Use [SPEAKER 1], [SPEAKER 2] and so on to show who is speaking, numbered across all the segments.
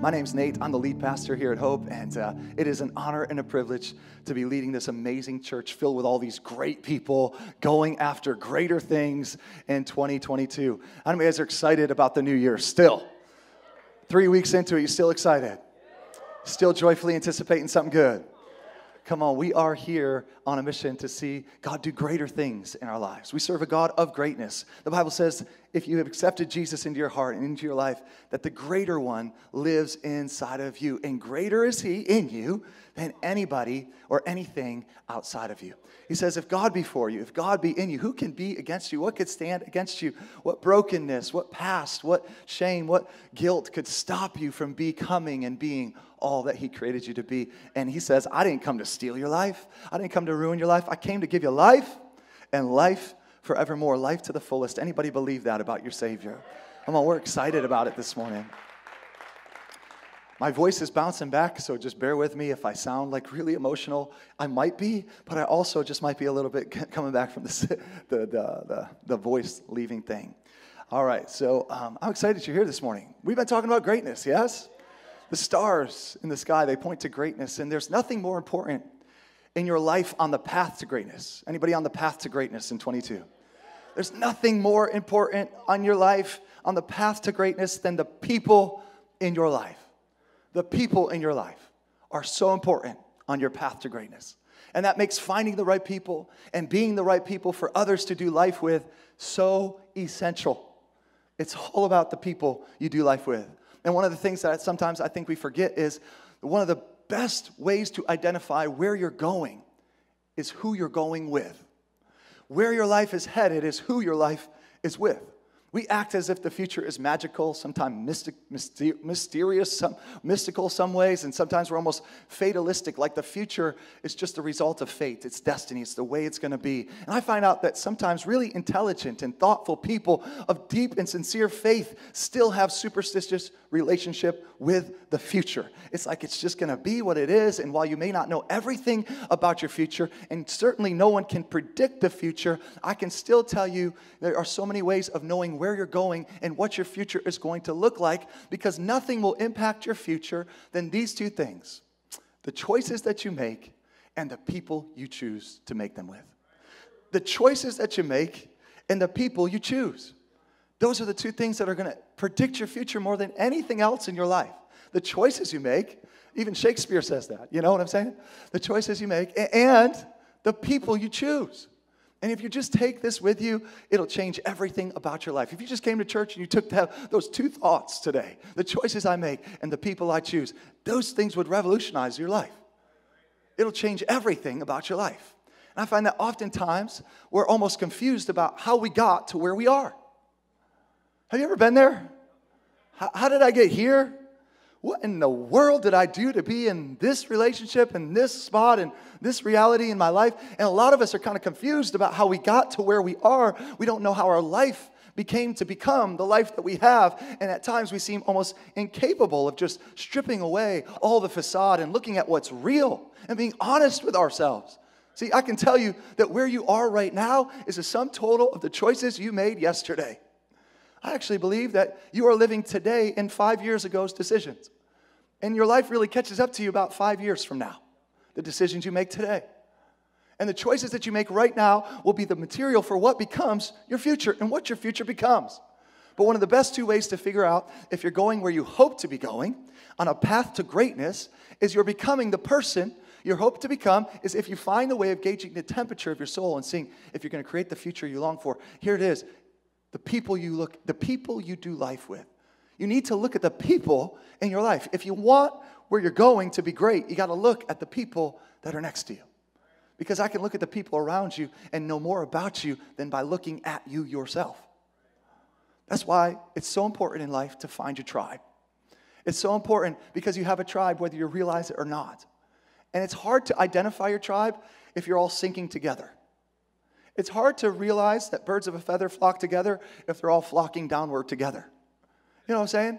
[SPEAKER 1] My name's Nate. I'm the lead pastor here at Hope, and uh, it is an honor and a privilege to be leading this amazing church filled with all these great people going after greater things in 2022. I How many guys are excited about the new year still? Three weeks into it, you still excited? Still joyfully anticipating something good? Come on, we are here on a mission to see God do greater things in our lives. We serve a God of greatness. The Bible says if you have accepted Jesus into your heart and into your life, that the greater one lives inside of you. And greater is he in you than anybody or anything outside of you. He says, if God be for you, if God be in you, who can be against you? What could stand against you? What brokenness, what past, what shame, what guilt could stop you from becoming and being all that He created you to be? And He says, I didn't come to steal your life, I didn't come to ruin your life. I came to give you life and life forevermore, life to the fullest. Anybody believe that about your Savior? Come on, we're excited about it this morning. My voice is bouncing back, so just bear with me if I sound like really emotional. I might be, but I also just might be a little bit coming back from the, the, the, the, the voice leaving thing. All right, so um, I'm excited you're here this morning. We've been talking about greatness, yes? The stars in the sky, they point to greatness, and there's nothing more important in your life on the path to greatness. Anybody on the path to greatness in 22? There's nothing more important on your life on the path to greatness than the people in your life the people in your life are so important on your path to greatness. And that makes finding the right people and being the right people for others to do life with so essential. It's all about the people you do life with. And one of the things that sometimes I think we forget is one of the best ways to identify where you're going is who you're going with. Where your life is headed is who your life is with. We act as if the future is magical, sometimes mystic, mysterious, some, mystical some ways, and sometimes we're almost fatalistic, like the future is just the result of fate, it's destiny, it's the way it's going to be. And I find out that sometimes really intelligent and thoughtful people of deep and sincere faith still have superstitious relationship with the future. It's like it's just going to be what it is, and while you may not know everything about your future, and certainly no one can predict the future, I can still tell you there are so many ways of knowing where you're going and what your future is going to look like because nothing will impact your future than these two things the choices that you make and the people you choose to make them with. The choices that you make and the people you choose. Those are the two things that are going to predict your future more than anything else in your life. The choices you make, even Shakespeare says that, you know what I'm saying? The choices you make and the people you choose. And if you just take this with you, it'll change everything about your life. If you just came to church and you took those two thoughts today, the choices I make and the people I choose, those things would revolutionize your life. It'll change everything about your life. And I find that oftentimes we're almost confused about how we got to where we are. Have you ever been there? How, how did I get here? what in the world did I do to be in this relationship and this spot and this reality in my life? And a lot of us are kind of confused about how we got to where we are. We don't know how our life became to become the life that we have. And at times we seem almost incapable of just stripping away all the facade and looking at what's real and being honest with ourselves. See, I can tell you that where you are right now is a sum total of the choices you made yesterday. I actually believe that you are living today in five years ago's decisions. And your life really catches up to you about five years from now, the decisions you make today. And the choices that you make right now will be the material for what becomes your future and what your future becomes. But one of the best two ways to figure out if you're going where you hope to be going on a path to greatness is you're becoming the person you hope to become is if you find a way of gauging the temperature of your soul and seeing if you're going to create the future you long for. Here it is the people you look, the people you do life with. You need to look at the people in your life. If you want where you're going to be great, you got to look at the people that are next to you. Because I can look at the people around you and know more about you than by looking at you yourself. That's why it's so important in life to find your tribe. It's so important because you have a tribe whether you realize it or not. And it's hard to identify your tribe if you're all sinking together. It's hard to realize that birds of a feather flock together if they're all flocking downward together. You know what I'm saying?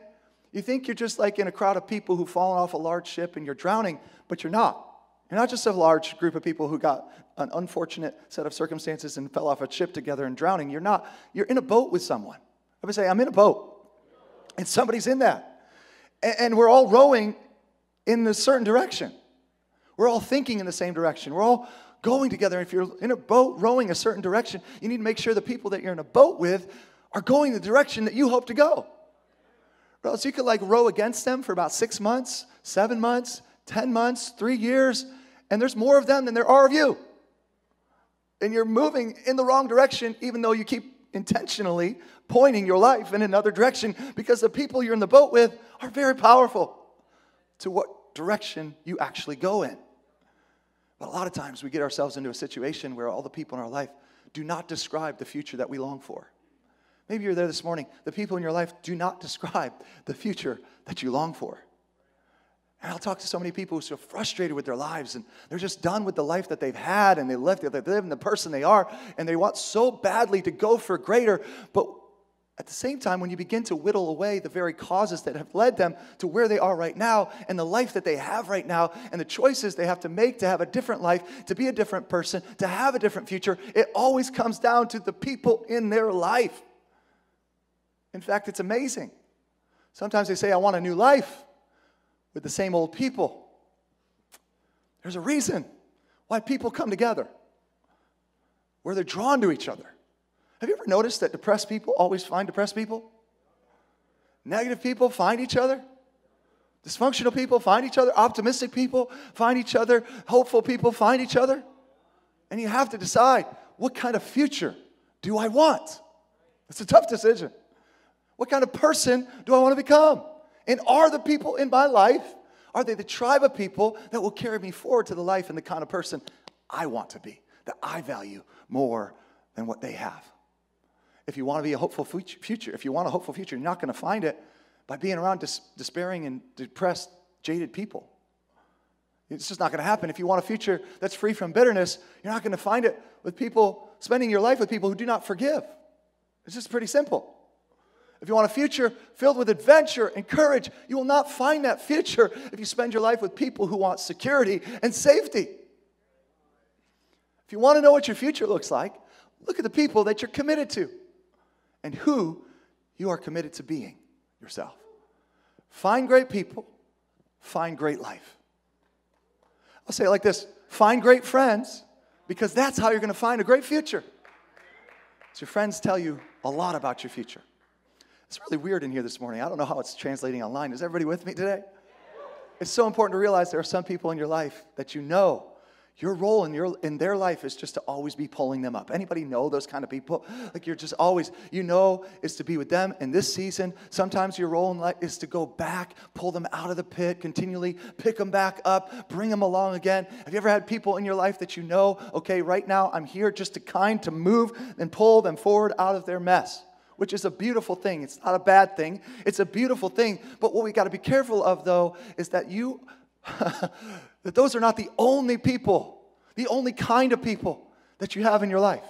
[SPEAKER 1] You think you're just like in a crowd of people who've fallen off a large ship and you're drowning, but you're not. You're not just a large group of people who got an unfortunate set of circumstances and fell off a ship together and drowning. You're not. You're in a boat with someone. I would say, I'm in a boat, and somebody's in that. and we're all rowing in a certain direction. We're all thinking in the same direction. We're all going together. If you're in a boat rowing a certain direction, you need to make sure the people that you're in a boat with are going the direction that you hope to go. Or else you could like row against them for about six months, seven months, 10 months, three years, and there's more of them than there are of you. And you're moving in the wrong direction, even though you keep intentionally pointing your life in another direction because the people you're in the boat with are very powerful to what direction you actually go in. But a lot of times we get ourselves into a situation where all the people in our life do not describe the future that we long for. Maybe you're there this morning. The people in your life do not describe the future that you long for. And I'll talk to so many people who are so frustrated with their lives and they're just done with the life that they've had and they live, they live in the person they are and they want so badly to go for greater. But at the same time, when you begin to whittle away the very causes that have led them to where they are right now and the life that they have right now and the choices they have to make to have a different life, to be a different person, to have a different future, it always comes down to the people in their life. In fact, it's amazing. Sometimes they say, I want a new life with the same old people. There's a reason why people come together, where they're drawn to each other. Have you ever noticed that depressed people always find depressed people? Negative people find each other. Dysfunctional people find each other. Optimistic people find each other. Hopeful people find each other. And you have to decide what kind of future do I want? It's a tough decision. What kind of person do I want to become? And are the people in my life, are they the tribe of people that will carry me forward to the life and the kind of person I want to be, that I value more than what they have? If you want to be a hopeful future, if you want a hopeful future, you're not going to find it by being around dis- despairing and depressed, jaded people. It's just not going to happen. If you want a future that's free from bitterness, you're not going to find it with people spending your life with people who do not forgive. It's just pretty simple. If you want a future filled with adventure and courage, you will not find that future if you spend your life with people who want security and safety. If you want to know what your future looks like, look at the people that you're committed to and who you are committed to being yourself. Find great people, find great life. I'll say it like this find great friends because that's how you're going to find a great future. So your friends tell you a lot about your future. It's really weird in here this morning. I don't know how it's translating online. Is everybody with me today? It's so important to realize there are some people in your life that you know your role in, your, in their life is just to always be pulling them up. Anybody know those kind of people? Like you're just always, you know, is to be with them. In this season, sometimes your role in life is to go back, pull them out of the pit, continually pick them back up, bring them along again. Have you ever had people in your life that you know, okay, right now I'm here just to kind to move and pull them forward out of their mess? which is a beautiful thing. It's not a bad thing, it's a beautiful thing. But what we got to be careful of, though, is that you, that those are not the only people, the only kind of people that you have in your life.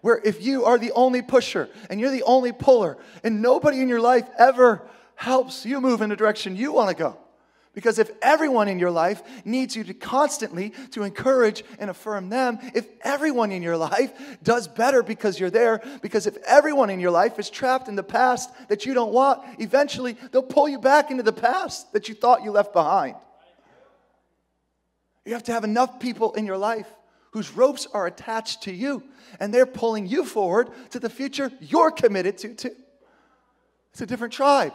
[SPEAKER 1] Where if you are the only pusher and you're the only puller, and nobody in your life ever helps you move in the direction you want to go, because if everyone in your life needs you to constantly to encourage and affirm them, if everyone in your life does better because you're there, because if everyone in your life is trapped in the past that you don't want, eventually they'll pull you back into the past that you thought you left behind. You have to have enough people in your life whose ropes are attached to you and they're pulling you forward to the future you're committed to too. It's a different tribe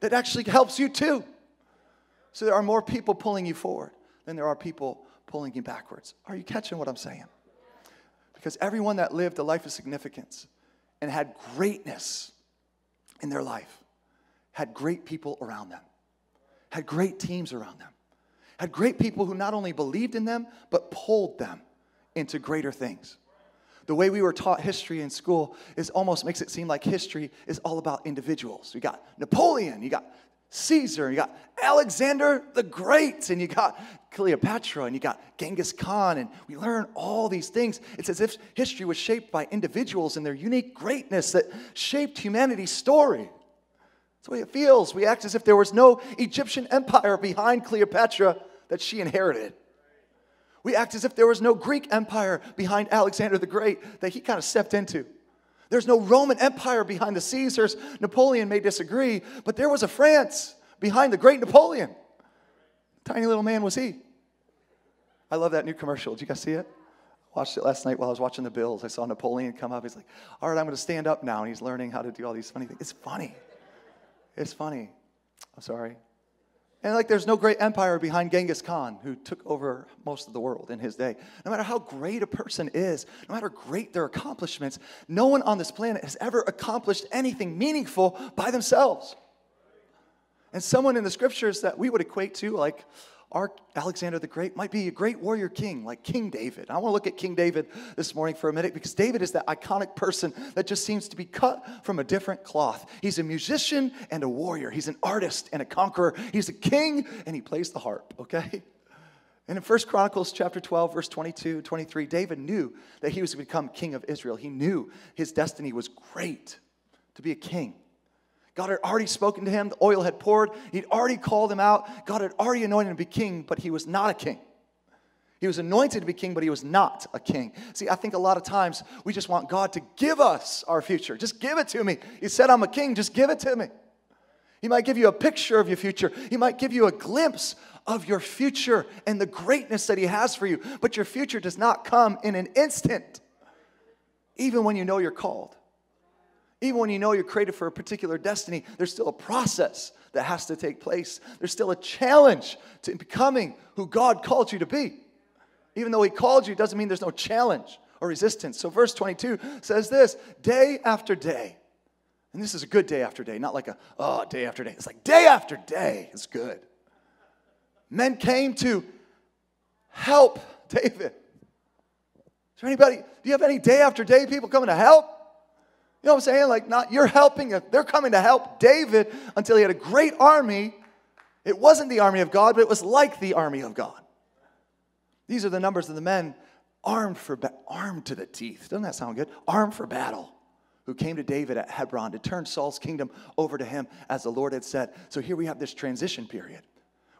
[SPEAKER 1] that actually helps you too. So there are more people pulling you forward than there are people pulling you backwards. Are you catching what I'm saying? Because everyone that lived a life of significance and had greatness in their life had great people around them, had great teams around them, had great people who not only believed in them, but pulled them into greater things. The way we were taught history in school is almost makes it seem like history is all about individuals. You got Napoleon, you got Caesar, you got Alexander the Great, and you got Cleopatra, and you got Genghis Khan, and we learn all these things. It's as if history was shaped by individuals and their unique greatness that shaped humanity's story. That's the way it feels. We act as if there was no Egyptian empire behind Cleopatra that she inherited. We act as if there was no Greek empire behind Alexander the Great that he kind of stepped into. There's no Roman Empire behind the Caesars. Napoleon may disagree, but there was a France behind the great Napoleon. Tiny little man was he. I love that new commercial. Did you guys see it? Watched it last night while I was watching the Bills. I saw Napoleon come up. He's like, All right, I'm going to stand up now. And he's learning how to do all these funny things. It's funny. It's funny. I'm sorry. And like, there's no great empire behind Genghis Khan, who took over most of the world in his day. No matter how great a person is, no matter great their accomplishments, no one on this planet has ever accomplished anything meaningful by themselves. And someone in the scriptures that we would equate to, like our Alexander the Great, might be a great warrior king, like King David. I want to look at King David this morning for a minute because David is that iconic person that just seems to be cut from a different cloth. He's a musician and a warrior, he's an artist and a conqueror, he's a king and he plays the harp, okay? And in 1 Chronicles chapter 12, verse 22, 23, David knew that he was to become king of Israel. He knew his destiny was great to be a king. God had already spoken to him, the oil had poured, he'd already called him out. God had already anointed him to be king, but he was not a king. He was anointed to be king, but he was not a king. See, I think a lot of times we just want God to give us our future. Just give it to me. He said, I'm a king, just give it to me. He might give you a picture of your future, He might give you a glimpse of your future and the greatness that He has for you. But your future does not come in an instant, even when you know you're called. Even when you know you're created for a particular destiny, there's still a process that has to take place. There's still a challenge to becoming who God called you to be. Even though He called you, it doesn't mean there's no challenge or resistance. So, verse 22 says this day after day. And this is a good day after day, not like a, oh, day after day. It's like day after day. It's good. Men came to help David. Is there anybody, do you have any day after day people coming to help? You know what I'm saying? Like, not you're helping, they're coming to help David until he had a great army. It wasn't the army of God, but it was like the army of God. These are the numbers of the men armed for ba- armed to the teeth. Doesn't that sound good? Armed for battle. Who came to David at Hebron to turn Saul's kingdom over to him as the Lord had said. So here we have this transition period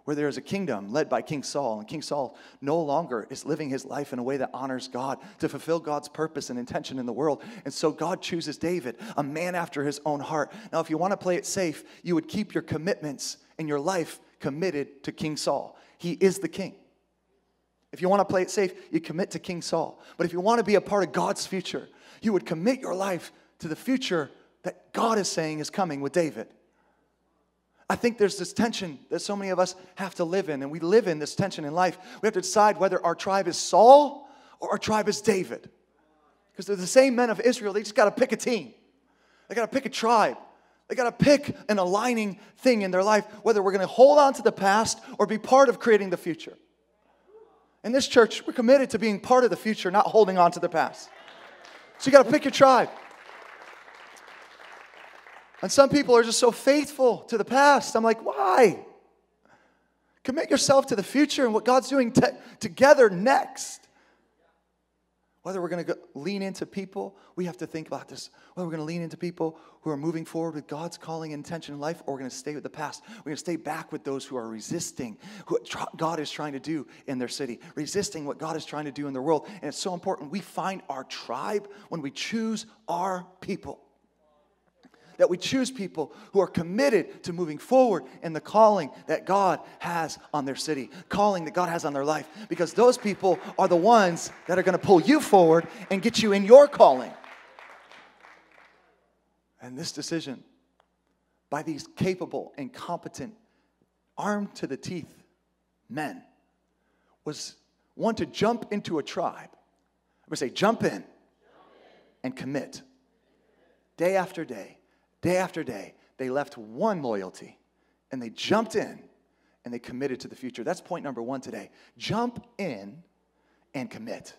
[SPEAKER 1] where there is a kingdom led by King Saul, and King Saul no longer is living his life in a way that honors God to fulfill God's purpose and intention in the world. And so God chooses David, a man after his own heart. Now, if you want to play it safe, you would keep your commitments and your life committed to King Saul. He is the king. If you want to play it safe, you commit to King Saul. But if you want to be a part of God's future, you would commit your life to the future that God is saying is coming with David. I think there's this tension that so many of us have to live in, and we live in this tension in life. We have to decide whether our tribe is Saul or our tribe is David. Because they're the same men of Israel, they just got to pick a team, they got to pick a tribe. They got to pick an aligning thing in their life, whether we're going to hold on to the past or be part of creating the future. In this church, we're committed to being part of the future, not holding on to the past. So you got to pick your tribe. And some people are just so faithful to the past. I'm like, why? Commit yourself to the future and what God's doing together next. Whether we're going to lean into people, we have to think about this. Whether we're going to lean into people who are moving forward with God's calling and intention in life, or we're going to stay with the past. We're going to stay back with those who are resisting what God is trying to do in their city, resisting what God is trying to do in the world. And it's so important we find our tribe when we choose our people that we choose people who are committed to moving forward in the calling that God has on their city, calling that God has on their life, because those people are the ones that are going to pull you forward and get you in your calling. And this decision by these capable and competent, armed to the teeth men was one to jump into a tribe. I would say, jump in and commit day after day Day after day, they left one loyalty and they jumped in and they committed to the future. That's point number one today. Jump in and commit.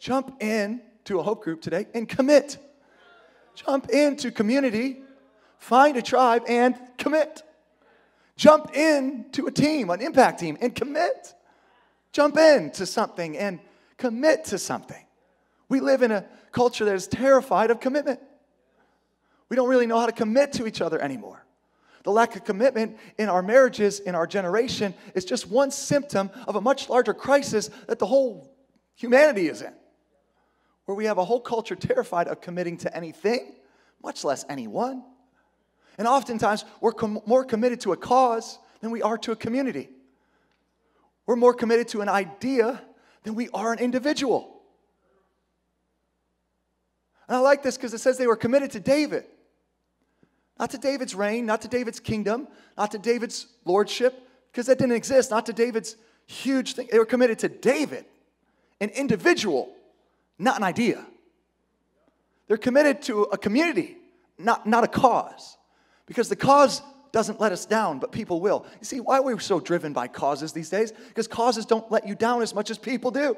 [SPEAKER 1] Jump in to a hope group today and commit. Jump into community, find a tribe and commit. Jump in to a team, an impact team, and commit. Jump in to something and commit to something. We live in a culture that is terrified of commitment. We don't really know how to commit to each other anymore. The lack of commitment in our marriages, in our generation, is just one symptom of a much larger crisis that the whole humanity is in. Where we have a whole culture terrified of committing to anything, much less anyone. And oftentimes, we're com- more committed to a cause than we are to a community. We're more committed to an idea than we are an individual. And I like this because it says they were committed to David. Not to David's reign, not to David's kingdom, not to David's lordship, because that didn't exist, not to David's huge thing. They were committed to David, an individual, not an idea. They're committed to a community, not, not a cause. Because the cause doesn't let us down, but people will. You see, why we're we so driven by causes these days? Because causes don't let you down as much as people do.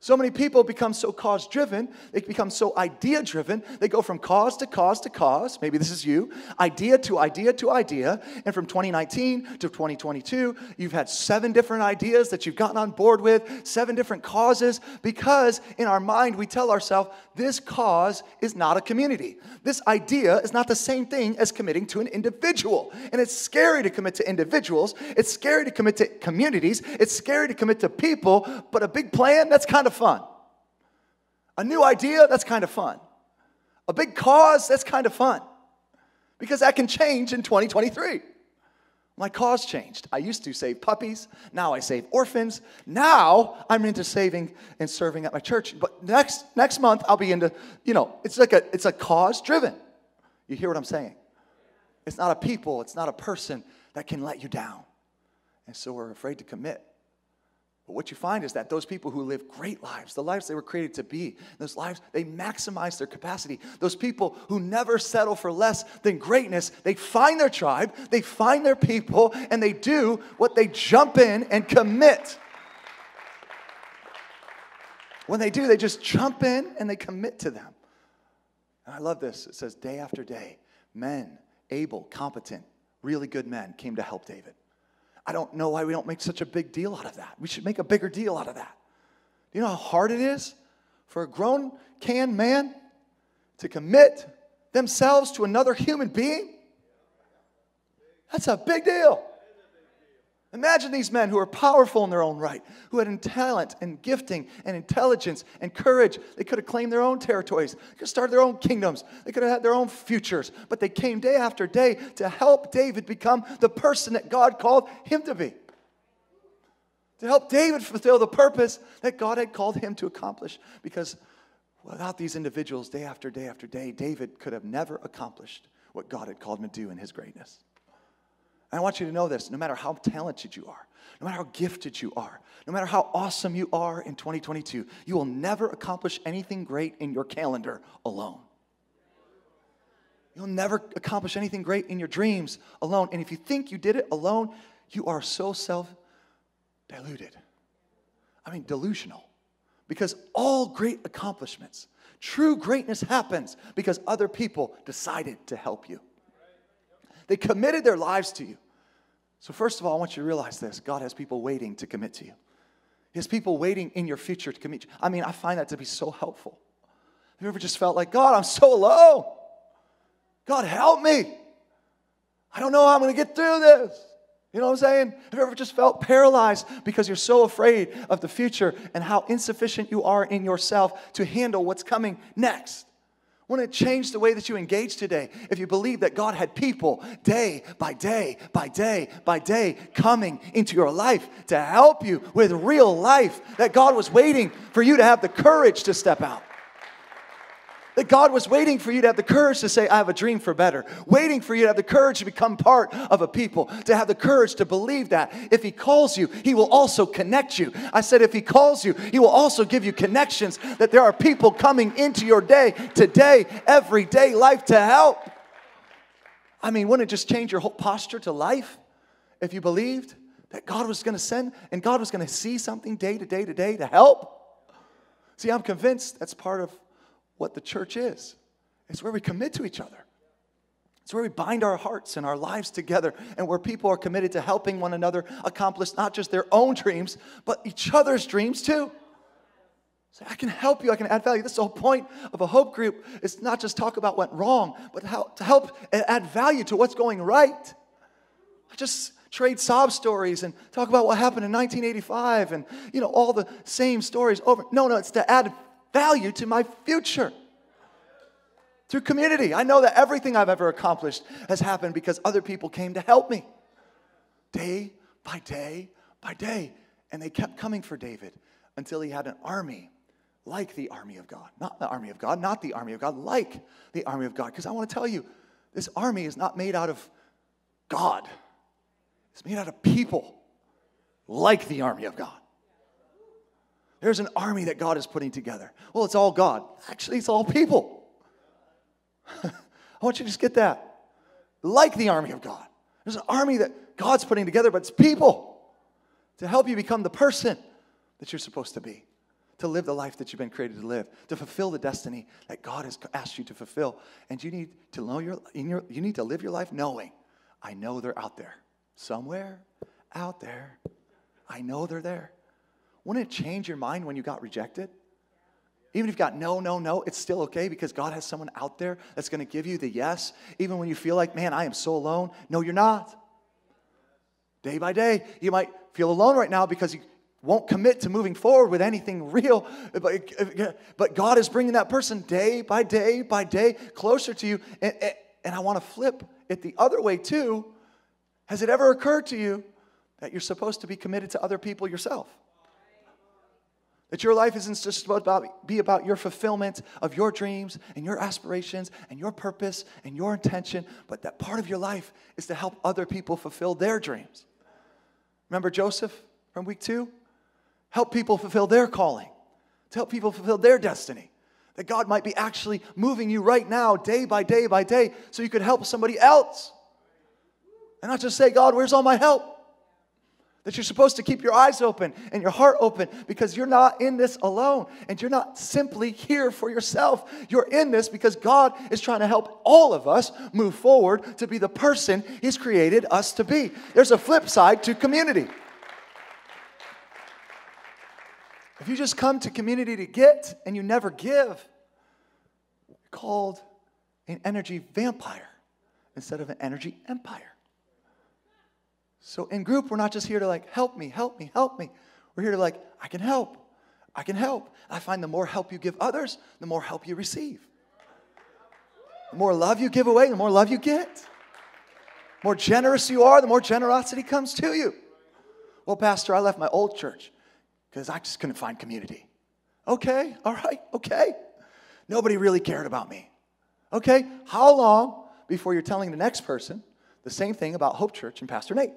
[SPEAKER 1] So many people become so cause driven, they become so idea driven, they go from cause to cause to cause. Maybe this is you, idea to idea to idea. And from 2019 to 2022, you've had seven different ideas that you've gotten on board with, seven different causes, because in our mind we tell ourselves this cause is not a community. This idea is not the same thing as committing to an individual. And it's scary to commit to individuals, it's scary to commit to communities, it's scary to commit to people, but a big plan, that's kind of of fun. A new idea, that's kind of fun. A big cause, that's kind of fun. Because that can change in 2023. My cause changed. I used to save puppies. Now I save orphans. Now I'm into saving and serving at my church. But next next month I'll be into, you know, it's like a it's a cause driven. You hear what I'm saying? It's not a people, it's not a person that can let you down. And so we're afraid to commit. But what you find is that those people who live great lives, the lives they were created to be, those lives, they maximize their capacity. Those people who never settle for less than greatness, they find their tribe, they find their people, and they do what they jump in and commit. When they do, they just jump in and they commit to them. And I love this. It says, day after day, men, able, competent, really good men came to help David. I don't know why we don't make such a big deal out of that. We should make a bigger deal out of that. Do you know how hard it is for a grown can man to commit themselves to another human being? That's a big deal. Imagine these men who are powerful in their own right, who had talent and gifting and intelligence and courage. They could have claimed their own territories, they could have started their own kingdoms, they could have had their own futures, but they came day after day to help David become the person that God called him to be. To help David fulfill the purpose that God had called him to accomplish. Because without these individuals, day after day after day, David could have never accomplished what God had called him to do in his greatness. And I want you to know this no matter how talented you are, no matter how gifted you are, no matter how awesome you are in 2022, you will never accomplish anything great in your calendar alone. You'll never accomplish anything great in your dreams alone. And if you think you did it alone, you are so self diluted. I mean, delusional. Because all great accomplishments, true greatness happens because other people decided to help you. They committed their lives to you. So, first of all, I want you to realize this God has people waiting to commit to you. He has people waiting in your future to commit you. I mean, I find that to be so helpful. Have you ever just felt like, God, I'm so low? God, help me. I don't know how I'm going to get through this. You know what I'm saying? Have you ever just felt paralyzed because you're so afraid of the future and how insufficient you are in yourself to handle what's coming next? Wouldn't it change the way that you engage today if you believe that God had people day by day by day by day coming into your life to help you with real life? That God was waiting for you to have the courage to step out. That God was waiting for you to have the courage to say, I have a dream for better. Waiting for you to have the courage to become part of a people, to have the courage to believe that if He calls you, He will also connect you. I said, if He calls you, He will also give you connections, that there are people coming into your day, today, everyday life to help. I mean, wouldn't it just change your whole posture to life if you believed that God was going to send and God was going to see something day to day to day to help? See, I'm convinced that's part of what the church is. It's where we commit to each other. It's where we bind our hearts and our lives together and where people are committed to helping one another accomplish not just their own dreams, but each other's dreams too. Say, I can help you, I can add value. This is the whole point of a hope group. It's not just talk about what went wrong, but how, to help add value to what's going right. I just trade sob stories and talk about what happened in 1985 and you know all the same stories over. No, no, it's to add value to my future. Through community. I know that everything I've ever accomplished has happened because other people came to help me. Day by day by day. And they kept coming for David until he had an army like the army of God. Not the army of God, not the army of God, like the army of God. Because I want to tell you, this army is not made out of God, it's made out of people like the army of God. There's an army that God is putting together. Well, it's all God. Actually, it's all people. I want you to just get that. Like the army of God. There's an army that God's putting together, but it's people to help you become the person that you're supposed to be, to live the life that you've been created to live, to fulfill the destiny that God has asked you to fulfill. And you need to know your, your you need to live your life knowing, I know they're out there. Somewhere out there. I know they're there. Wouldn't it change your mind when you got rejected? Even if you got no, no, no, it's still okay because God has someone out there that's going to give you the yes. Even when you feel like, man, I am so alone. No, you're not. Day by day, you might feel alone right now because you won't commit to moving forward with anything real. But, but God is bringing that person day by day by day closer to you. And, and I want to flip it the other way too. Has it ever occurred to you that you're supposed to be committed to other people yourself? That your life isn't just about be about your fulfillment of your dreams and your aspirations and your purpose and your intention, but that part of your life is to help other people fulfill their dreams. Remember Joseph from week two? Help people fulfill their calling, to help people fulfill their destiny. That God might be actually moving you right now, day by day by day, so you could help somebody else. And not just say, God, where's all my help? That you're supposed to keep your eyes open and your heart open because you're not in this alone and you're not simply here for yourself. You're in this because God is trying to help all of us move forward to be the person He's created us to be. There's a flip side to community. If you just come to community to get and you never give, you're called an energy vampire instead of an energy empire. So in group, we're not just here to like, help me, help me, help me. We're here to like, I can help. I can help. I find the more help you give others, the more help you receive. The more love you give away, the more love you get. The more generous you are, the more generosity comes to you. Well, Pastor, I left my old church because I just couldn't find community. Okay, all right, okay. Nobody really cared about me. Okay, how long before you're telling the next person the same thing about Hope Church and Pastor Nate?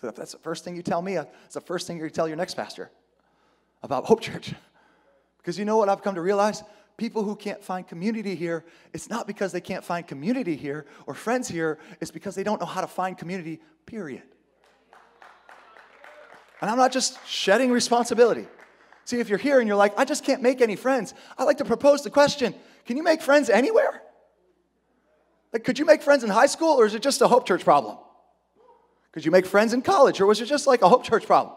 [SPEAKER 1] So if that's the first thing you tell me, uh, it's the first thing you tell your next pastor about Hope Church. Because you know what I've come to realize? People who can't find community here, it's not because they can't find community here or friends here, it's because they don't know how to find community, period. And I'm not just shedding responsibility. See, if you're here and you're like, I just can't make any friends, I like to propose the question can you make friends anywhere? Like, could you make friends in high school or is it just a Hope Church problem? Could you make friends in college, or was it just like a Hope Church problem?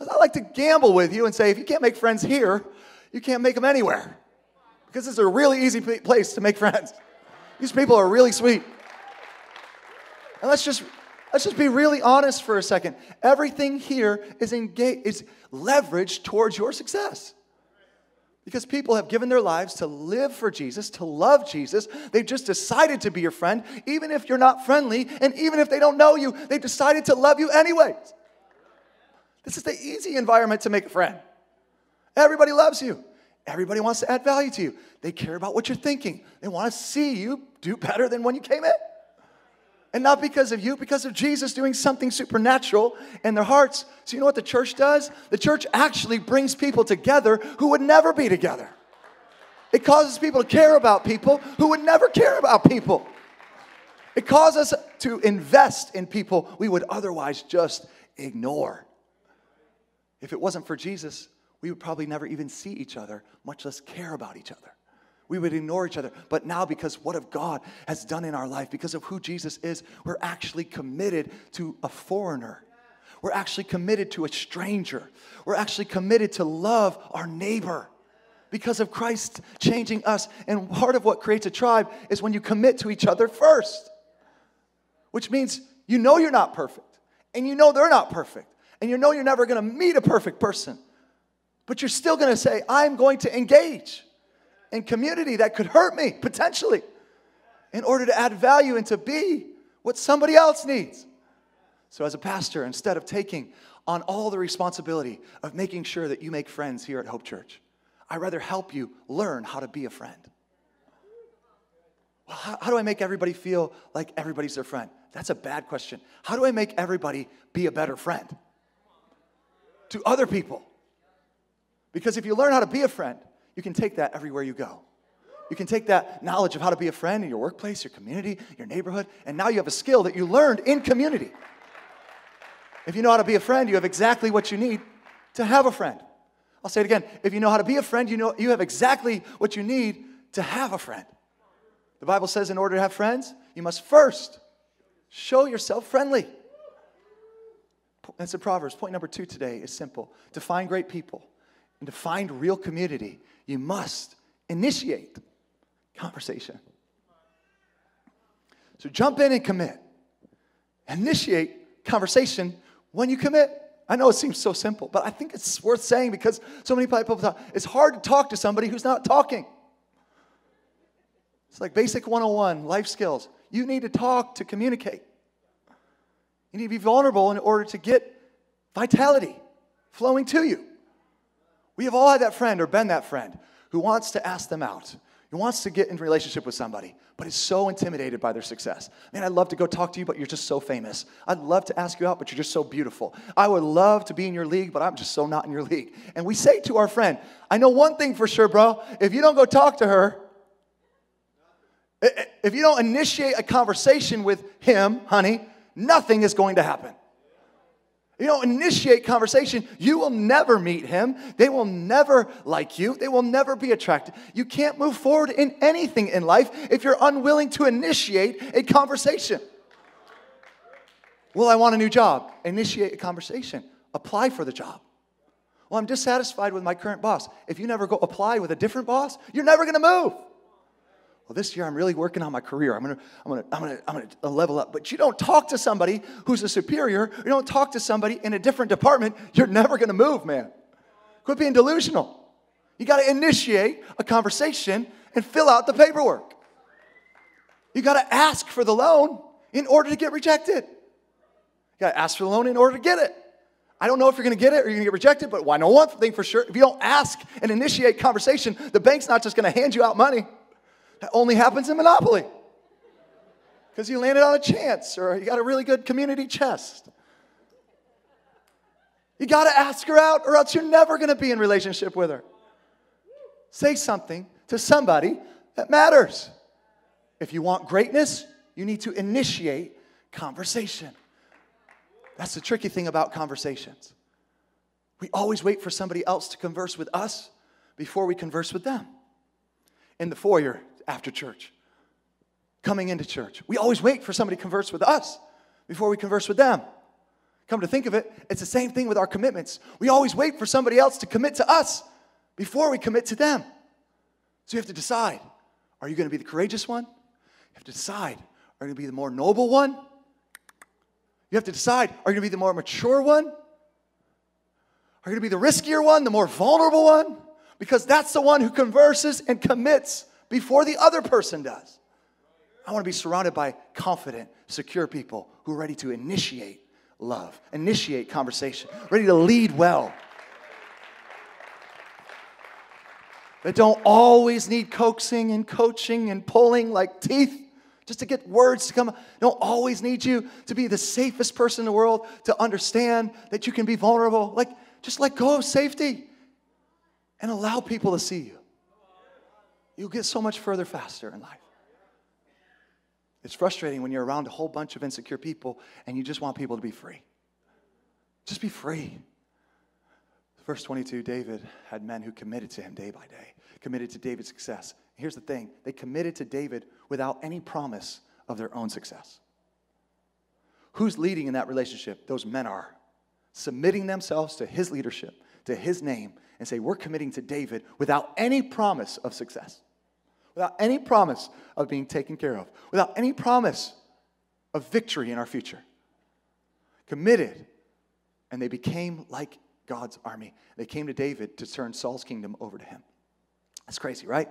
[SPEAKER 1] I like to gamble with you and say, if you can't make friends here, you can't make them anywhere. Because it's a really easy place to make friends. These people are really sweet. And let's just let's just be really honest for a second. Everything here is engaged, is leveraged towards your success. Because people have given their lives to live for Jesus, to love Jesus. They've just decided to be your friend, even if you're not friendly, and even if they don't know you, they've decided to love you anyways. This is the easy environment to make a friend. Everybody loves you. Everybody wants to add value to you. They care about what you're thinking. They want to see you do better than when you came in. And not because of you, because of Jesus doing something supernatural in their hearts. So, you know what the church does? The church actually brings people together who would never be together. It causes people to care about people who would never care about people. It causes us to invest in people we would otherwise just ignore. If it wasn't for Jesus, we would probably never even see each other, much less care about each other we would ignore each other. But now, because what of God has done in our life, because of who Jesus is, we're actually committed to a foreigner. We're actually committed to a stranger. We're actually committed to love our neighbor because of Christ changing us. And part of what creates a tribe is when you commit to each other first, which means you know you're not perfect, and you know they're not perfect, and you know you're never gonna meet a perfect person, but you're still gonna say, I'm going to engage in community that could hurt me potentially in order to add value and to be what somebody else needs. So, as a pastor, instead of taking on all the responsibility of making sure that you make friends here at Hope Church, I'd rather help you learn how to be a friend. Well, how, how do I make everybody feel like everybody's their friend? That's a bad question. How do I make everybody be a better friend to other people? Because if you learn how to be a friend, you can take that everywhere you go. You can take that knowledge of how to be a friend in your workplace, your community, your neighborhood, and now you have a skill that you learned in community. If you know how to be a friend, you have exactly what you need to have a friend. I'll say it again. If you know how to be a friend, you know you have exactly what you need to have a friend. The Bible says in order to have friends, you must first show yourself friendly. That's in Proverbs. Point number two today is simple. To find great people and to find real community, you must initiate conversation. So jump in and commit. Initiate conversation when you commit. I know it seems so simple, but I think it's worth saying because so many people talk. It's hard to talk to somebody who's not talking. It's like basic 101 life skills. You need to talk to communicate. You need to be vulnerable in order to get vitality flowing to you. We have all had that friend or been that friend who wants to ask them out, who wants to get in relationship with somebody, but is so intimidated by their success. Man, I'd love to go talk to you, but you're just so famous. I'd love to ask you out, but you're just so beautiful. I would love to be in your league, but I'm just so not in your league. And we say to our friend, I know one thing for sure, bro. If you don't go talk to her, if you don't initiate a conversation with him, honey, nothing is going to happen. You don't initiate conversation, you will never meet him. They will never like you. They will never be attracted. You can't move forward in anything in life if you're unwilling to initiate a conversation. Well, I want a new job. Initiate a conversation. Apply for the job. Well, I'm dissatisfied with my current boss. If you never go apply with a different boss, you're never going to move well, this year I'm really working on my career. I'm gonna, I'm gonna, I'm gonna, I'm gonna uh, level up. But you don't talk to somebody who's a superior. You don't talk to somebody in a different department. You're never gonna move, man. Quit being delusional. You gotta initiate a conversation and fill out the paperwork. You gotta ask for the loan in order to get rejected. You gotta ask for the loan in order to get it. I don't know if you're gonna get it or you're gonna get rejected, but I know one thing for sure. If you don't ask and initiate conversation, the bank's not just gonna hand you out money. That only happens in Monopoly. Because you landed on a chance or you got a really good community chest. You got to ask her out or else you're never going to be in relationship with her. Say something to somebody that matters. If you want greatness, you need to initiate conversation. That's the tricky thing about conversations. We always wait for somebody else to converse with us before we converse with them. In the foyer, after church, coming into church. We always wait for somebody to converse with us before we converse with them. Come to think of it, it's the same thing with our commitments. We always wait for somebody else to commit to us before we commit to them. So you have to decide are you going to be the courageous one? You have to decide are you going to be the more noble one? You have to decide are you going to be the more mature one? Are you going to be the riskier one, the more vulnerable one? Because that's the one who converses and commits before the other person does. I want to be surrounded by confident, secure people who are ready to initiate love, initiate conversation, ready to lead well. That don't always need coaxing and coaching and pulling like teeth just to get words to come. Don't always need you to be the safest person in the world to understand that you can be vulnerable. Like, just let go of safety and allow people to see you you'll get so much further faster in life. It's frustrating when you're around a whole bunch of insecure people and you just want people to be free. Just be free. Verse 22 David had men who committed to him day by day, committed to David's success. Here's the thing they committed to David without any promise of their own success. Who's leading in that relationship? Those men are submitting themselves to his leadership, to his name, and say, We're committing to David without any promise of success without any promise of being taken care of, without any promise of victory in our future. Committed, and they became like God's army. They came to David to turn Saul's kingdom over to him. That's crazy, right?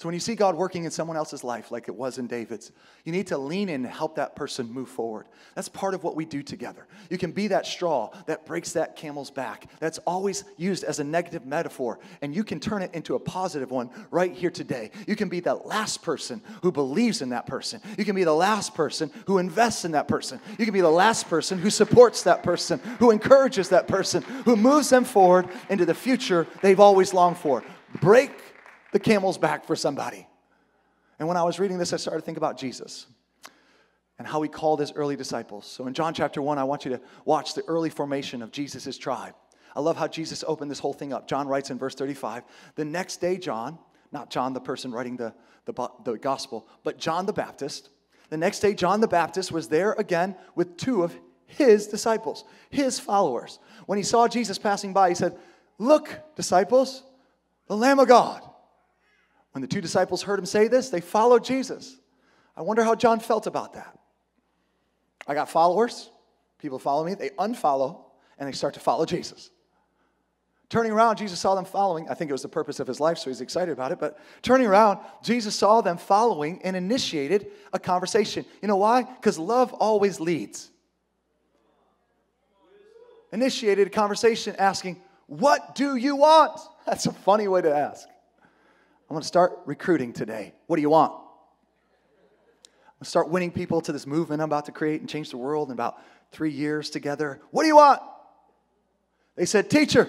[SPEAKER 1] So when you see God working in someone else's life, like it was in David's, you need to lean in and help that person move forward. That's part of what we do together. You can be that straw that breaks that camel's back. That's always used as a negative metaphor, and you can turn it into a positive one right here today. You can be the last person who believes in that person. You can be the last person who invests in that person. You can be the last person who supports that person, who encourages that person, who moves them forward into the future they've always longed for. Break the camel's back for somebody. And when I was reading this, I started to think about Jesus and how he called his early disciples. So in John chapter 1, I want you to watch the early formation of Jesus' tribe. I love how Jesus opened this whole thing up. John writes in verse 35 The next day, John, not John, the person writing the, the, the gospel, but John the Baptist, the next day, John the Baptist was there again with two of his disciples, his followers. When he saw Jesus passing by, he said, Look, disciples, the Lamb of God when the two disciples heard him say this, they followed Jesus. I wonder how John felt about that. I got followers, people follow me, they unfollow, and they start to follow Jesus. Turning around, Jesus saw them following. I think it was the purpose of his life, so he's excited about it. But turning around, Jesus saw them following and initiated a conversation. You know why? Because love always leads. Initiated a conversation asking, What do you want? That's a funny way to ask. I'm going to start recruiting today. What do you want? I'm going to start winning people to this movement I'm about to create and change the world in about three years together. What do you want? They said, Teacher,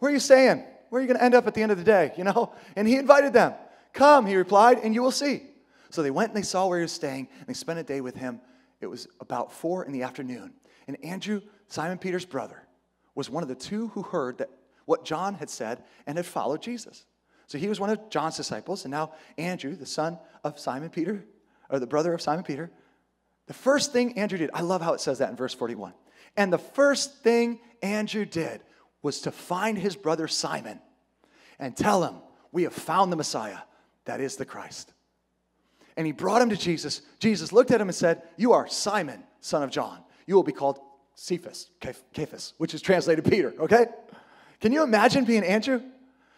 [SPEAKER 1] where are you staying? Where are you going to end up at the end of the day? You know? And he invited them. Come, he replied, and you will see. So they went and they saw where he was staying, and they spent a day with him. It was about four in the afternoon. And Andrew, Simon Peter's brother, was one of the two who heard that what John had said and had followed Jesus. So he was one of John's disciples, and now Andrew, the son of Simon Peter, or the brother of Simon Peter, the first thing Andrew did, I love how it says that in verse 41. And the first thing Andrew did was to find his brother Simon and tell him, We have found the Messiah, that is the Christ. And he brought him to Jesus. Jesus looked at him and said, You are Simon, son of John. You will be called Cephas, Cephas, which is translated Peter, okay? Can you imagine being Andrew?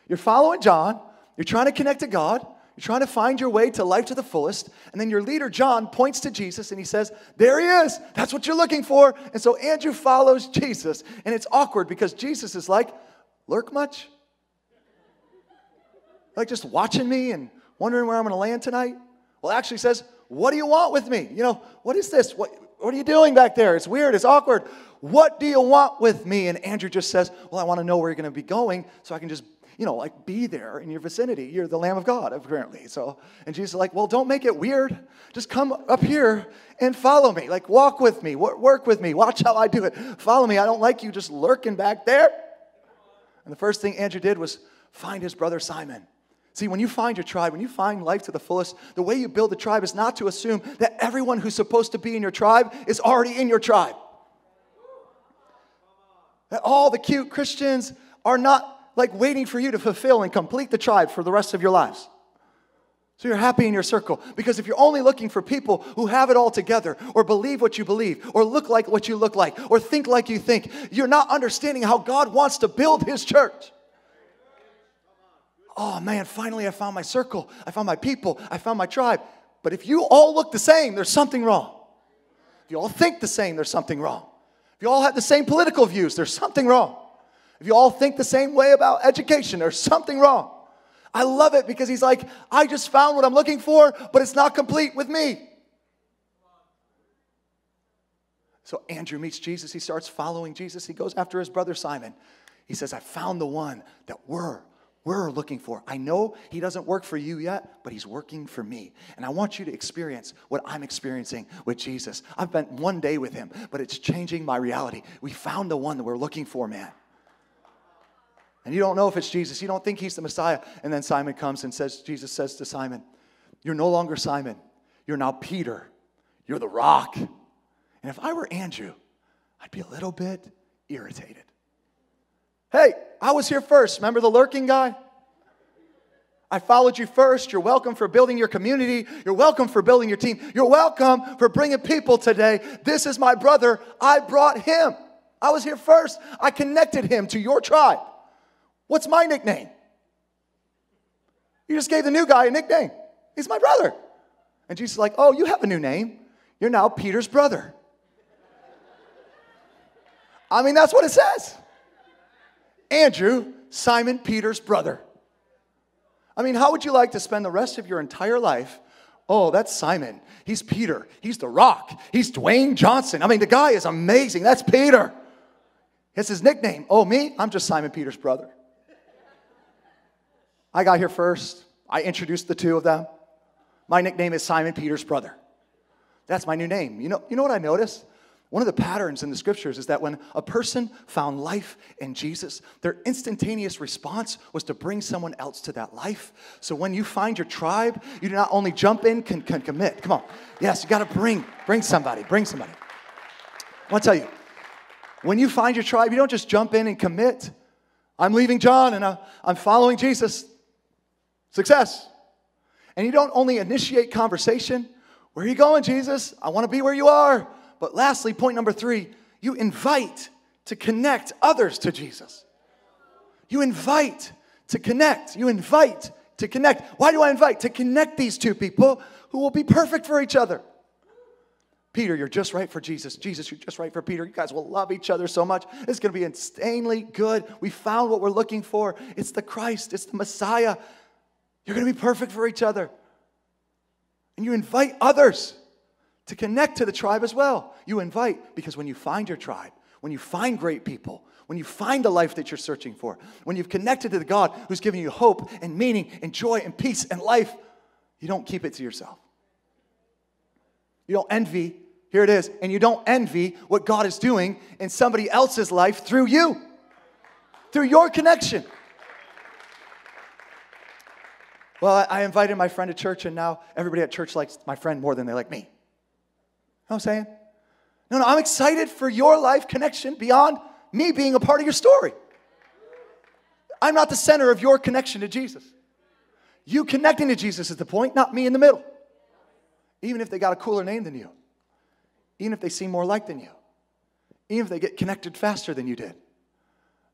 [SPEAKER 1] You're following John, you're trying to connect to God, you're trying to find your way to life to the fullest, and then your leader, John, points to Jesus and he says, There he is. That's what you're looking for. And so Andrew follows Jesus, and it's awkward because Jesus is like, Lurk much? Like just watching me and wondering where I'm going to land tonight? Well, actually says, What do you want with me? You know, what is this? What, what are you doing back there? It's weird, it's awkward. What do you want with me? And Andrew just says, Well, I want to know where you're going to be going so I can just you know, like be there in your vicinity. You're the Lamb of God, apparently. So, and Jesus is like, well, don't make it weird. Just come up here and follow me. Like, walk with me, work with me, watch how I do it. Follow me. I don't like you just lurking back there. And the first thing Andrew did was find his brother Simon. See, when you find your tribe, when you find life to the fullest, the way you build the tribe is not to assume that everyone who's supposed to be in your tribe is already in your tribe. That all the cute Christians are not like waiting for you to fulfill and complete the tribe for the rest of your lives. So you're happy in your circle. Because if you're only looking for people who have it all together, or believe what you believe, or look like what you look like, or think like you think, you're not understanding how God wants to build His church. Oh man, finally I found my circle. I found my people. I found my tribe. But if you all look the same, there's something wrong. If you all think the same, there's something wrong. If you all have the same political views, there's something wrong. If you all think the same way about education, there's something wrong. I love it because he's like, I just found what I'm looking for, but it's not complete with me. So Andrew meets Jesus. He starts following Jesus. He goes after his brother Simon. He says, I found the one that we're, we're looking for. I know he doesn't work for you yet, but he's working for me. And I want you to experience what I'm experiencing with Jesus. I've spent one day with him, but it's changing my reality. We found the one that we're looking for, man and you don't know if it's Jesus, you don't think he's the Messiah. And then Simon comes and says, Jesus says to Simon, You're no longer Simon, you're now Peter, you're the rock. And if I were Andrew, I'd be a little bit irritated. Hey, I was here first. Remember the lurking guy? I followed you first. You're welcome for building your community. You're welcome for building your team. You're welcome for bringing people today. This is my brother. I brought him. I was here first. I connected him to your tribe. What's my nickname? You just gave the new guy a nickname. He's my brother. And Jesus is like, Oh, you have a new name. You're now Peter's brother. I mean, that's what it says. Andrew, Simon Peter's brother. I mean, how would you like to spend the rest of your entire life? Oh, that's Simon. He's Peter. He's the rock. He's Dwayne Johnson. I mean, the guy is amazing. That's Peter. It's his nickname. Oh, me? I'm just Simon Peter's brother. I got here first. I introduced the two of them. My nickname is Simon Peter's brother. That's my new name. You know, you know what I noticed? One of the patterns in the scriptures is that when a person found life in Jesus, their instantaneous response was to bring someone else to that life. So when you find your tribe, you do not only jump in, can, can commit. Come on. Yes, you got to bring, bring somebody, bring somebody. I want to tell you, when you find your tribe, you don't just jump in and commit. I'm leaving John and I'm following Jesus. Success. And you don't only initiate conversation. Where are you going, Jesus? I want to be where you are. But lastly, point number three, you invite to connect others to Jesus. You invite to connect. You invite to connect. Why do I invite? To connect these two people who will be perfect for each other. Peter, you're just right for Jesus. Jesus, you're just right for Peter. You guys will love each other so much. It's going to be insanely good. We found what we're looking for. It's the Christ, it's the Messiah. You're going to be perfect for each other. And you invite others to connect to the tribe as well. You invite because when you find your tribe, when you find great people, when you find the life that you're searching for, when you've connected to the God who's giving you hope and meaning and joy and peace and life, you don't keep it to yourself. You don't envy, here it is, and you don't envy what God is doing in somebody else's life through you, through your connection. Well, I invited my friend to church, and now everybody at church likes my friend more than they like me know what I'm saying? No, no, I'm excited for your life connection beyond me being a part of your story. I'm not the center of your connection to Jesus. You connecting to Jesus is the point, not me in the middle. Even if they got a cooler name than you, even if they seem more like than you, even if they get connected faster than you did.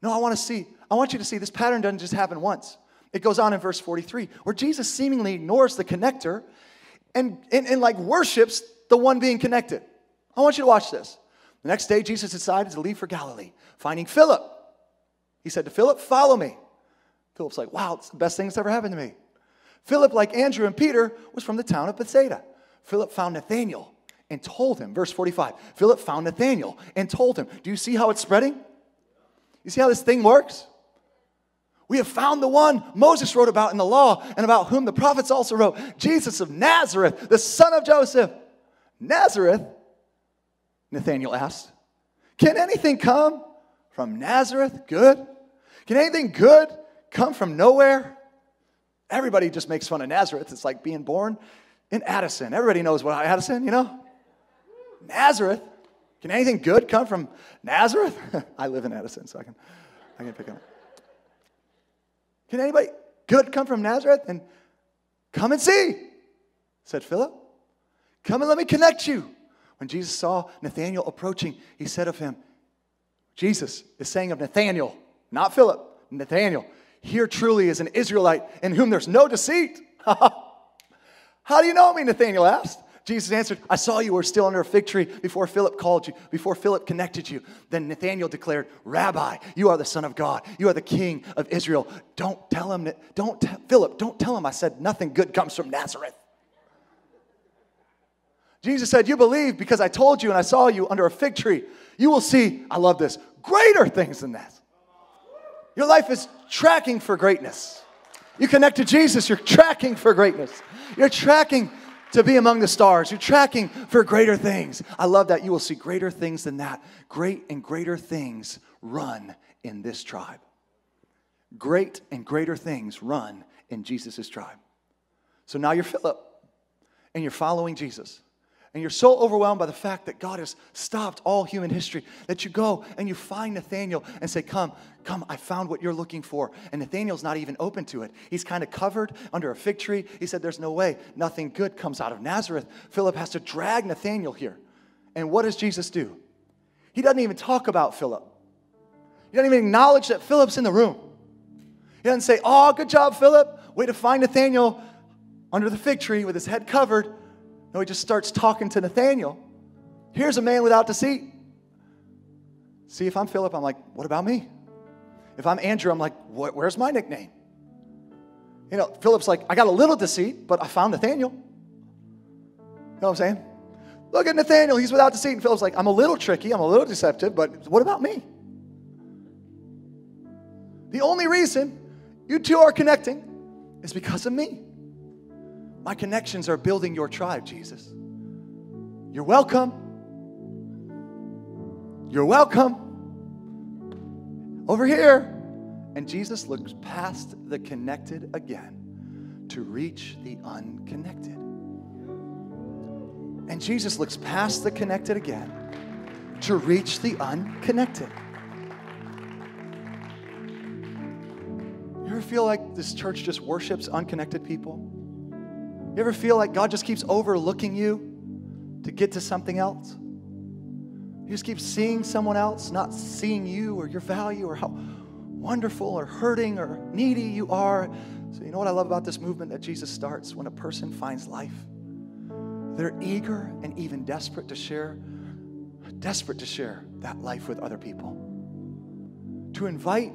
[SPEAKER 1] No, I want to see, I want you to see this pattern doesn't just happen once. It goes on in verse 43, where Jesus seemingly ignores the connector and, and, and like worships the one being connected. I want you to watch this. The next day, Jesus decided to leave for Galilee, finding Philip. He said to Philip, Follow me. Philip's like, Wow, it's the best thing that's ever happened to me. Philip, like Andrew and Peter, was from the town of Bethsaida. Philip found Nathanael and told him, verse 45, Philip found Nathanael and told him, Do you see how it's spreading? You see how this thing works? We have found the one Moses wrote about in the law and about whom the prophets also wrote Jesus of Nazareth, the son of Joseph. Nazareth? Nathanael asked. Can anything come from Nazareth good? Can anything good come from nowhere? Everybody just makes fun of Nazareth. It's like being born in Addison. Everybody knows what Addison, you know? Nazareth. Can anything good come from Nazareth? I live in Addison, so I can, I can pick up. Can anybody good come from Nazareth? And come and see, said Philip. Come and let me connect you. When Jesus saw Nathanael approaching, he said of him, Jesus is saying of Nathanael, not Philip, Nathanael, here truly is an Israelite in whom there's no deceit. How do you know me? Nathanael asked. Jesus answered, I saw you were still under a fig tree before Philip called you, before Philip connected you. Then Nathanael declared, Rabbi, you are the Son of God. You are the King of Israel. Don't tell him, that, don't, t- Philip, don't tell him I said nothing good comes from Nazareth. Jesus said, You believe because I told you and I saw you under a fig tree. You will see, I love this, greater things than that. Your life is tracking for greatness. You connect to Jesus, you're tracking for greatness. You're tracking to be among the stars. You're tracking for greater things. I love that. You will see greater things than that. Great and greater things run in this tribe. Great and greater things run in Jesus' tribe. So now you're Philip and you're following Jesus and you're so overwhelmed by the fact that God has stopped all human history that you go and you find Nathaniel and say, Come, come, I found what you're looking for. And Nathaniel's not even open to it. He's kind of covered under a fig tree. He said, There's no way, nothing good comes out of Nazareth. Philip has to drag Nathaniel here. And what does Jesus do? He doesn't even talk about Philip, he doesn't even acknowledge that Philip's in the room. He doesn't say, Oh, good job, Philip. way to find Nathaniel under the fig tree with his head covered. No, he just starts talking to Nathaniel. Here's a man without deceit. See, if I'm Philip, I'm like, what about me? If I'm Andrew, I'm like, where's my nickname? You know, Philip's like, I got a little deceit, but I found Nathaniel. You know what I'm saying? Look at Nathaniel, he's without deceit. And Philip's like, I'm a little tricky, I'm a little deceptive, but what about me? The only reason you two are connecting is because of me. My connections are building your tribe, Jesus. You're welcome. You're welcome. Over here. And Jesus looks past the connected again to reach the unconnected. And Jesus looks past the connected again to reach the unconnected. You ever feel like this church just worships unconnected people? You ever feel like God just keeps overlooking you to get to something else? You just keep seeing someone else, not seeing you or your value or how wonderful or hurting or needy you are. So, you know what I love about this movement that Jesus starts? When a person finds life, they're eager and even desperate to share, desperate to share that life with other people. To invite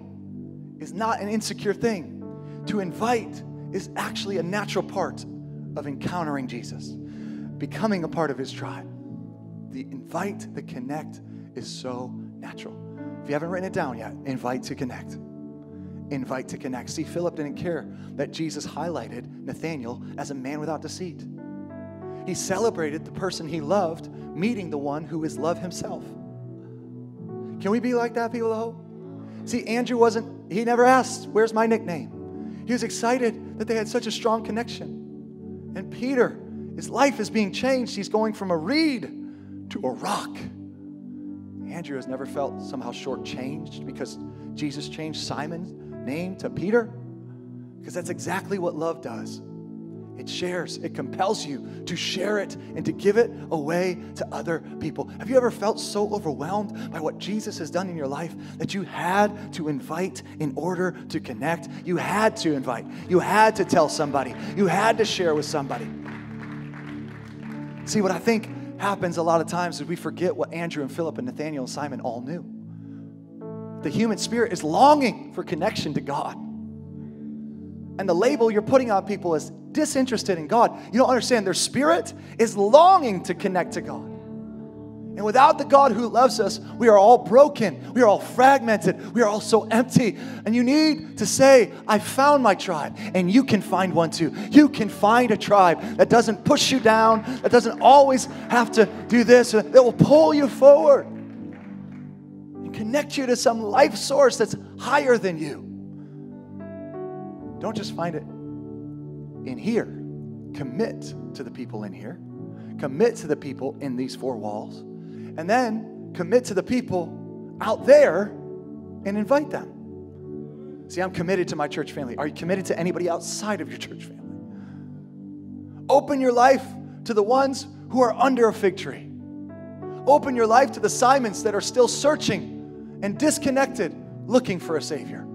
[SPEAKER 1] is not an insecure thing. To invite is actually a natural part of encountering Jesus, becoming a part of his tribe. The invite, the connect is so natural. If you haven't written it down yet, invite to connect. Invite to connect. See, Philip didn't care that Jesus highlighted Nathanael as a man without deceit. He celebrated the person he loved, meeting the one who is love himself. Can we be like that, people of hope? See, Andrew wasn't, he never asked, Where's my nickname? He was excited that they had such a strong connection. And Peter, his life is being changed. He's going from a reed to a rock. Andrew has never felt somehow shortchanged because Jesus changed Simon's name to Peter. Because that's exactly what love does. It shares, it compels you to share it and to give it away to other people. Have you ever felt so overwhelmed by what Jesus has done in your life that you had to invite in order to connect? You had to invite, you had to tell somebody, you had to share with somebody. See, what I think happens a lot of times is we forget what Andrew and Philip and Nathaniel and Simon all knew. The human spirit is longing for connection to God. And the label you're putting on people is disinterested in God. You don't understand. Their spirit is longing to connect to God. And without the God who loves us, we are all broken. We are all fragmented. We are all so empty. And you need to say, I found my tribe. And you can find one too. You can find a tribe that doesn't push you down, that doesn't always have to do this, uh, that will pull you forward and connect you to some life source that's higher than you. Don't just find it in here. Commit to the people in here. Commit to the people in these four walls. And then commit to the people out there and invite them. See, I'm committed to my church family. Are you committed to anybody outside of your church family? Open your life to the ones who are under a fig tree. Open your life to the Simons that are still searching and disconnected, looking for a Savior.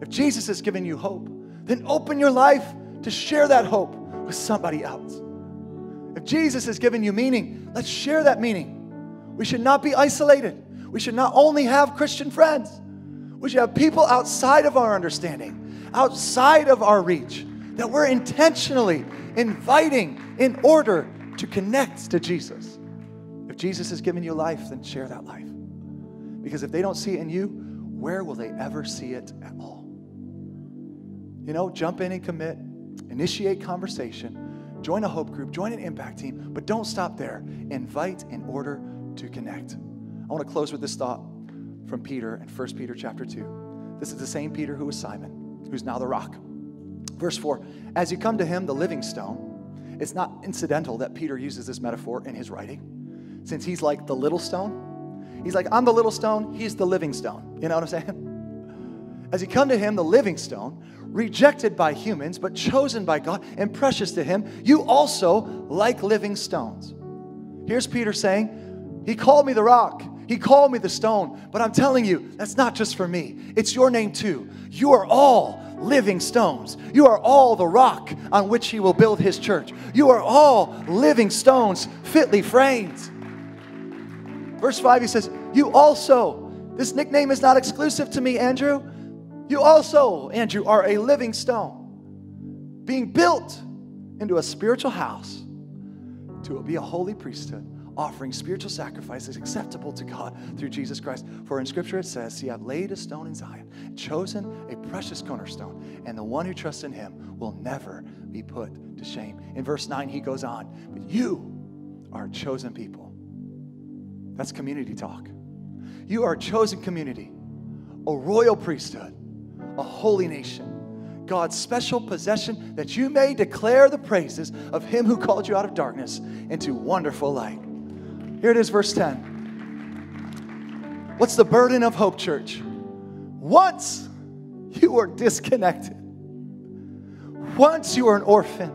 [SPEAKER 1] If Jesus has given you hope, then open your life to share that hope with somebody else. If Jesus has given you meaning, let's share that meaning. We should not be isolated. We should not only have Christian friends, we should have people outside of our understanding, outside of our reach, that we're intentionally inviting in order to connect to Jesus. If Jesus has given you life, then share that life. Because if they don't see it in you, where will they ever see it at all? You know, jump in and commit initiate conversation, join a hope group, join an impact team, but don't stop there. Invite in order to connect. I want to close with this thought from Peter in 1 Peter chapter 2. This is the same Peter who was Simon, who's now the rock. Verse 4 As you come to him, the living stone, it's not incidental that Peter uses this metaphor in his writing, since he's like the little stone. He's like, I'm the little stone, he's the living stone. You know what I'm saying? As you come to him, the living stone, rejected by humans, but chosen by God and precious to Him, you also like living stones. Here's Peter saying, He called me the rock. He called me the stone. But I'm telling you, that's not just for me. It's your name too. You are all living stones. You are all the rock on which he will build his church. You are all living stones, fitly framed. Verse 5, he says, You also, this nickname is not exclusive to me, Andrew. You also, Andrew, are a living stone, being built into a spiritual house to be a holy priesthood offering spiritual sacrifices acceptable to God through Jesus Christ. For in Scripture it says, See, I've laid a stone in Zion, chosen a precious cornerstone, and the one who trusts in him will never be put to shame. In verse 9, he goes on, But you are a chosen people. That's community talk. You are a chosen community, a royal priesthood, a holy nation. God's special possession that you may declare the praises of him who called you out of darkness into wonderful light. Here it is, verse 10. What's the burden of hope, church? Once you were disconnected, once you were an orphan,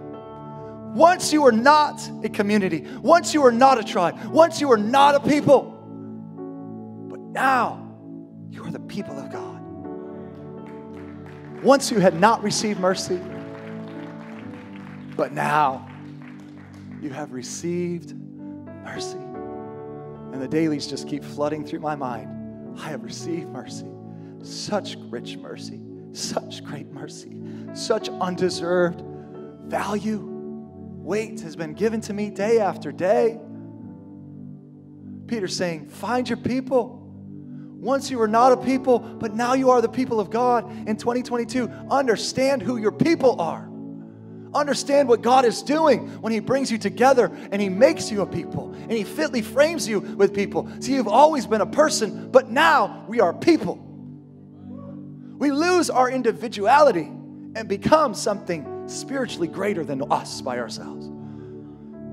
[SPEAKER 1] once you were not a community, once you were not a tribe, once you were not a people, but now you are the people of God. Once you had not received mercy, but now you have received mercy. And the dailies just keep flooding through my mind. I have received mercy, such rich mercy, such great mercy, such undeserved value. Weight has been given to me day after day. Peter's saying, Find your people. Once you were not a people, but now you are the people of God in 2022. Understand who your people are. Understand what God is doing when He brings you together and He makes you a people and He fitly frames you with people. See, you've always been a person, but now we are people. We lose our individuality and become something spiritually greater than us by ourselves.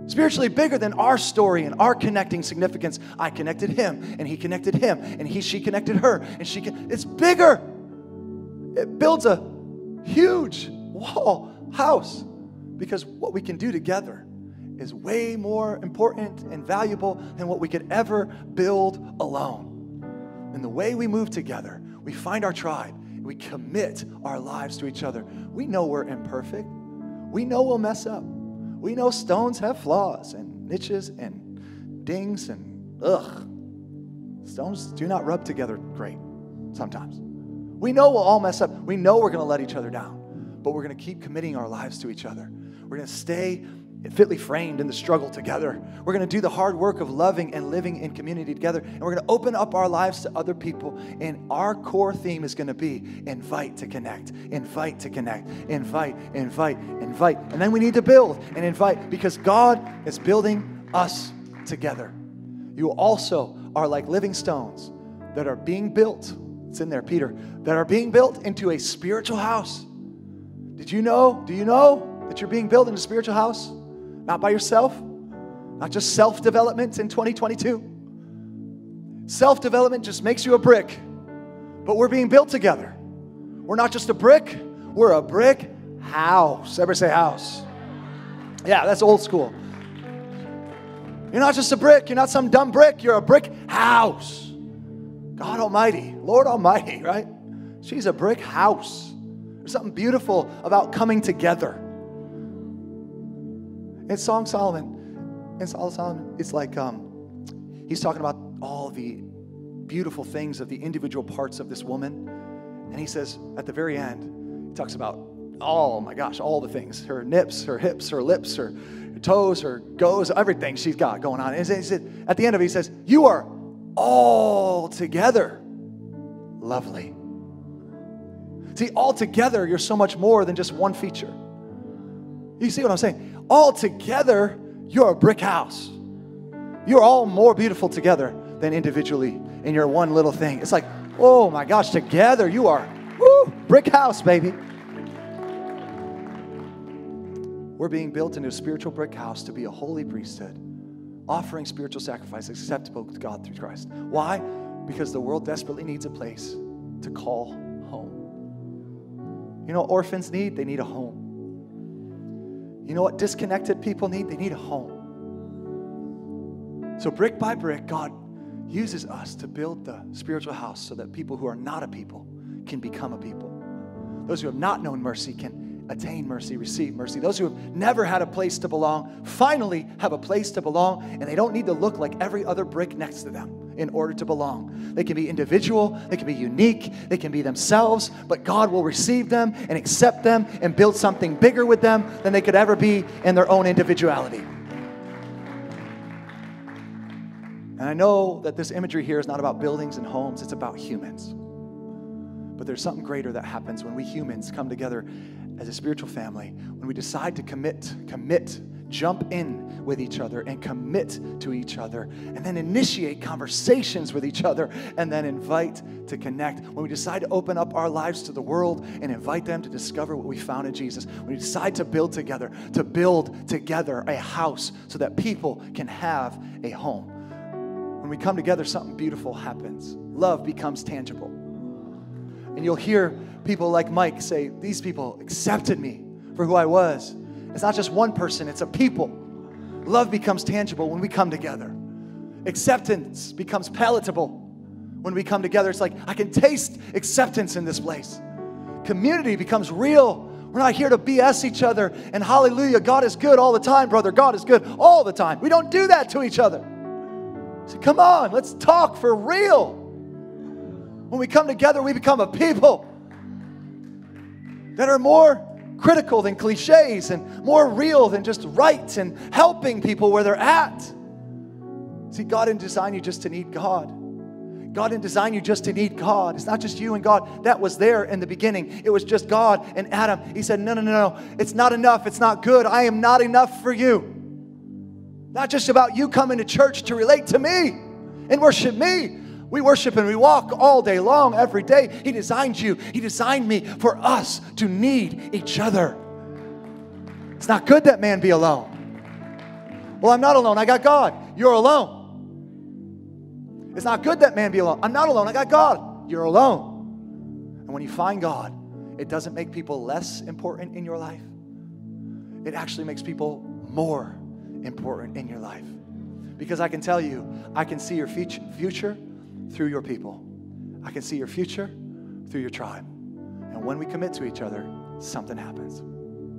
[SPEAKER 1] Spiritually bigger than our story and our connecting significance. I connected him and he connected him and he she connected her and she it's bigger. It builds a huge wall house because what we can do together is way more important and valuable than what we could ever build alone. And the way we move together, we find our tribe, we commit our lives to each other. We know we're imperfect. We know we'll mess up. We know stones have flaws and niches and dings and ugh. Stones do not rub together great sometimes. We know we'll all mess up. We know we're going to let each other down but we're going to keep committing our lives to each other. We're going to stay fitly framed in the struggle together. We're going to do the hard work of loving and living in community together. And we're going to open up our lives to other people. And our core theme is going to be invite to connect, invite to connect, invite, invite, invite. And then we need to build and invite because God is building us together. You also are like living stones that are being built. It's in there, Peter, that are being built into a spiritual house did you know? Do you know that you're being built in a spiritual house? Not by yourself, not just self development in 2022. Self development just makes you a brick, but we're being built together. We're not just a brick, we're a brick house. Everybody say house. Yeah, that's old school. You're not just a brick, you're not some dumb brick, you're a brick house. God Almighty, Lord Almighty, right? She's a brick house. There's something beautiful about coming together. In Song Solomon, in Song Solomon, it's like um, he's talking about all the beautiful things of the individual parts of this woman. And he says at the very end, he talks about, oh my gosh, all the things her nips, her hips, her lips, her, toes, her goes, everything she's got going on. And he said, at the end of it, he says, You are all together lovely. See, altogether, you're so much more than just one feature. You see what I'm saying? Altogether, you're a brick house. You're all more beautiful together than individually in your one little thing. It's like, oh my gosh, together you are, woo, brick house, baby. We're being built into a spiritual brick house to be a holy priesthood, offering spiritual sacrifice acceptable to God through Christ. Why? Because the world desperately needs a place to call home. You know orphans need? They need a home. You know what disconnected people need? They need a home. So, brick by brick, God uses us to build the spiritual house so that people who are not a people can become a people. Those who have not known mercy can attain mercy, receive mercy. Those who have never had a place to belong finally have a place to belong, and they don't need to look like every other brick next to them in order to belong. They can be individual, they can be unique, they can be themselves, but God will receive them and accept them and build something bigger with them than they could ever be in their own individuality. And I know that this imagery here is not about buildings and homes, it's about humans. But there's something greater that happens when we humans come together as a spiritual family, when we decide to commit, commit, jump in with each other and commit to each other, and then initiate conversations with each other, and then invite to connect. When we decide to open up our lives to the world and invite them to discover what we found in Jesus, when we decide to build together, to build together a house so that people can have a home. When we come together, something beautiful happens. Love becomes tangible. And you'll hear people like Mike say, These people accepted me for who I was. It's not just one person, it's a people. Love becomes tangible when we come together. Acceptance becomes palatable when we come together. It's like, I can taste acceptance in this place. Community becomes real. We're not here to BS each other and hallelujah, God is good all the time, brother. God is good all the time. We don't do that to each other. So come on, let's talk for real. When we come together, we become a people that are more critical than cliches and more real than just right and helping people where they're at. See, God didn't design you just to need God. God didn't design you just to need God. It's not just you and God. That was there in the beginning. It was just God and Adam. He said, No, no, no, no. It's not enough. It's not good. I am not enough for you. Not just about you coming to church to relate to me and worship me. We worship and we walk all day long, every day. He designed you, He designed me for us to need each other. It's not good that man be alone. Well, I'm not alone. I got God. You're alone. It's not good that man be alone. I'm not alone. I got God. You're alone. And when you find God, it doesn't make people less important in your life, it actually makes people more important in your life. Because I can tell you, I can see your future through your people. I can see your future through your tribe. And when we commit to each other, something happens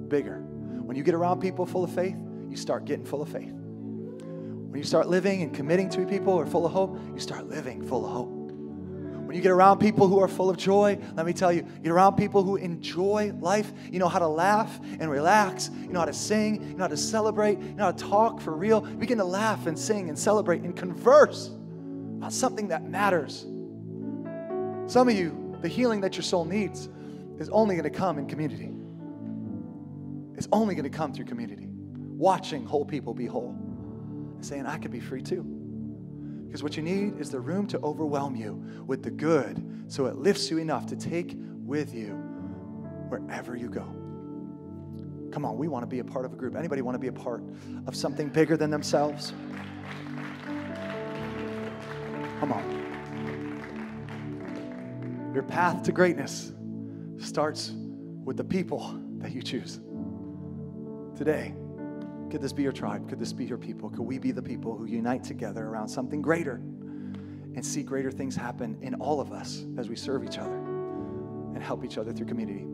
[SPEAKER 1] bigger. When you get around people full of faith, you start getting full of faith. When you start living and committing to people who are full of hope, you start living full of hope. When you get around people who are full of joy, let me tell you, you get around people who enjoy life. You know how to laugh and relax. You know how to sing. You know how to celebrate. You know how to talk for real. Begin to laugh and sing and celebrate and converse about something that matters. Some of you, the healing that your soul needs is only going to come in community. It's only going to come through community. Watching whole people be whole and saying, I could be free too. Because what you need is the room to overwhelm you with the good so it lifts you enough to take with you wherever you go. Come on, we want to be a part of a group. Anybody want to be a part of something bigger than themselves? Come on. Your path to greatness starts with the people that you choose. Today, could this be your tribe? Could this be your people? Could we be the people who unite together around something greater and see greater things happen in all of us as we serve each other and help each other through community?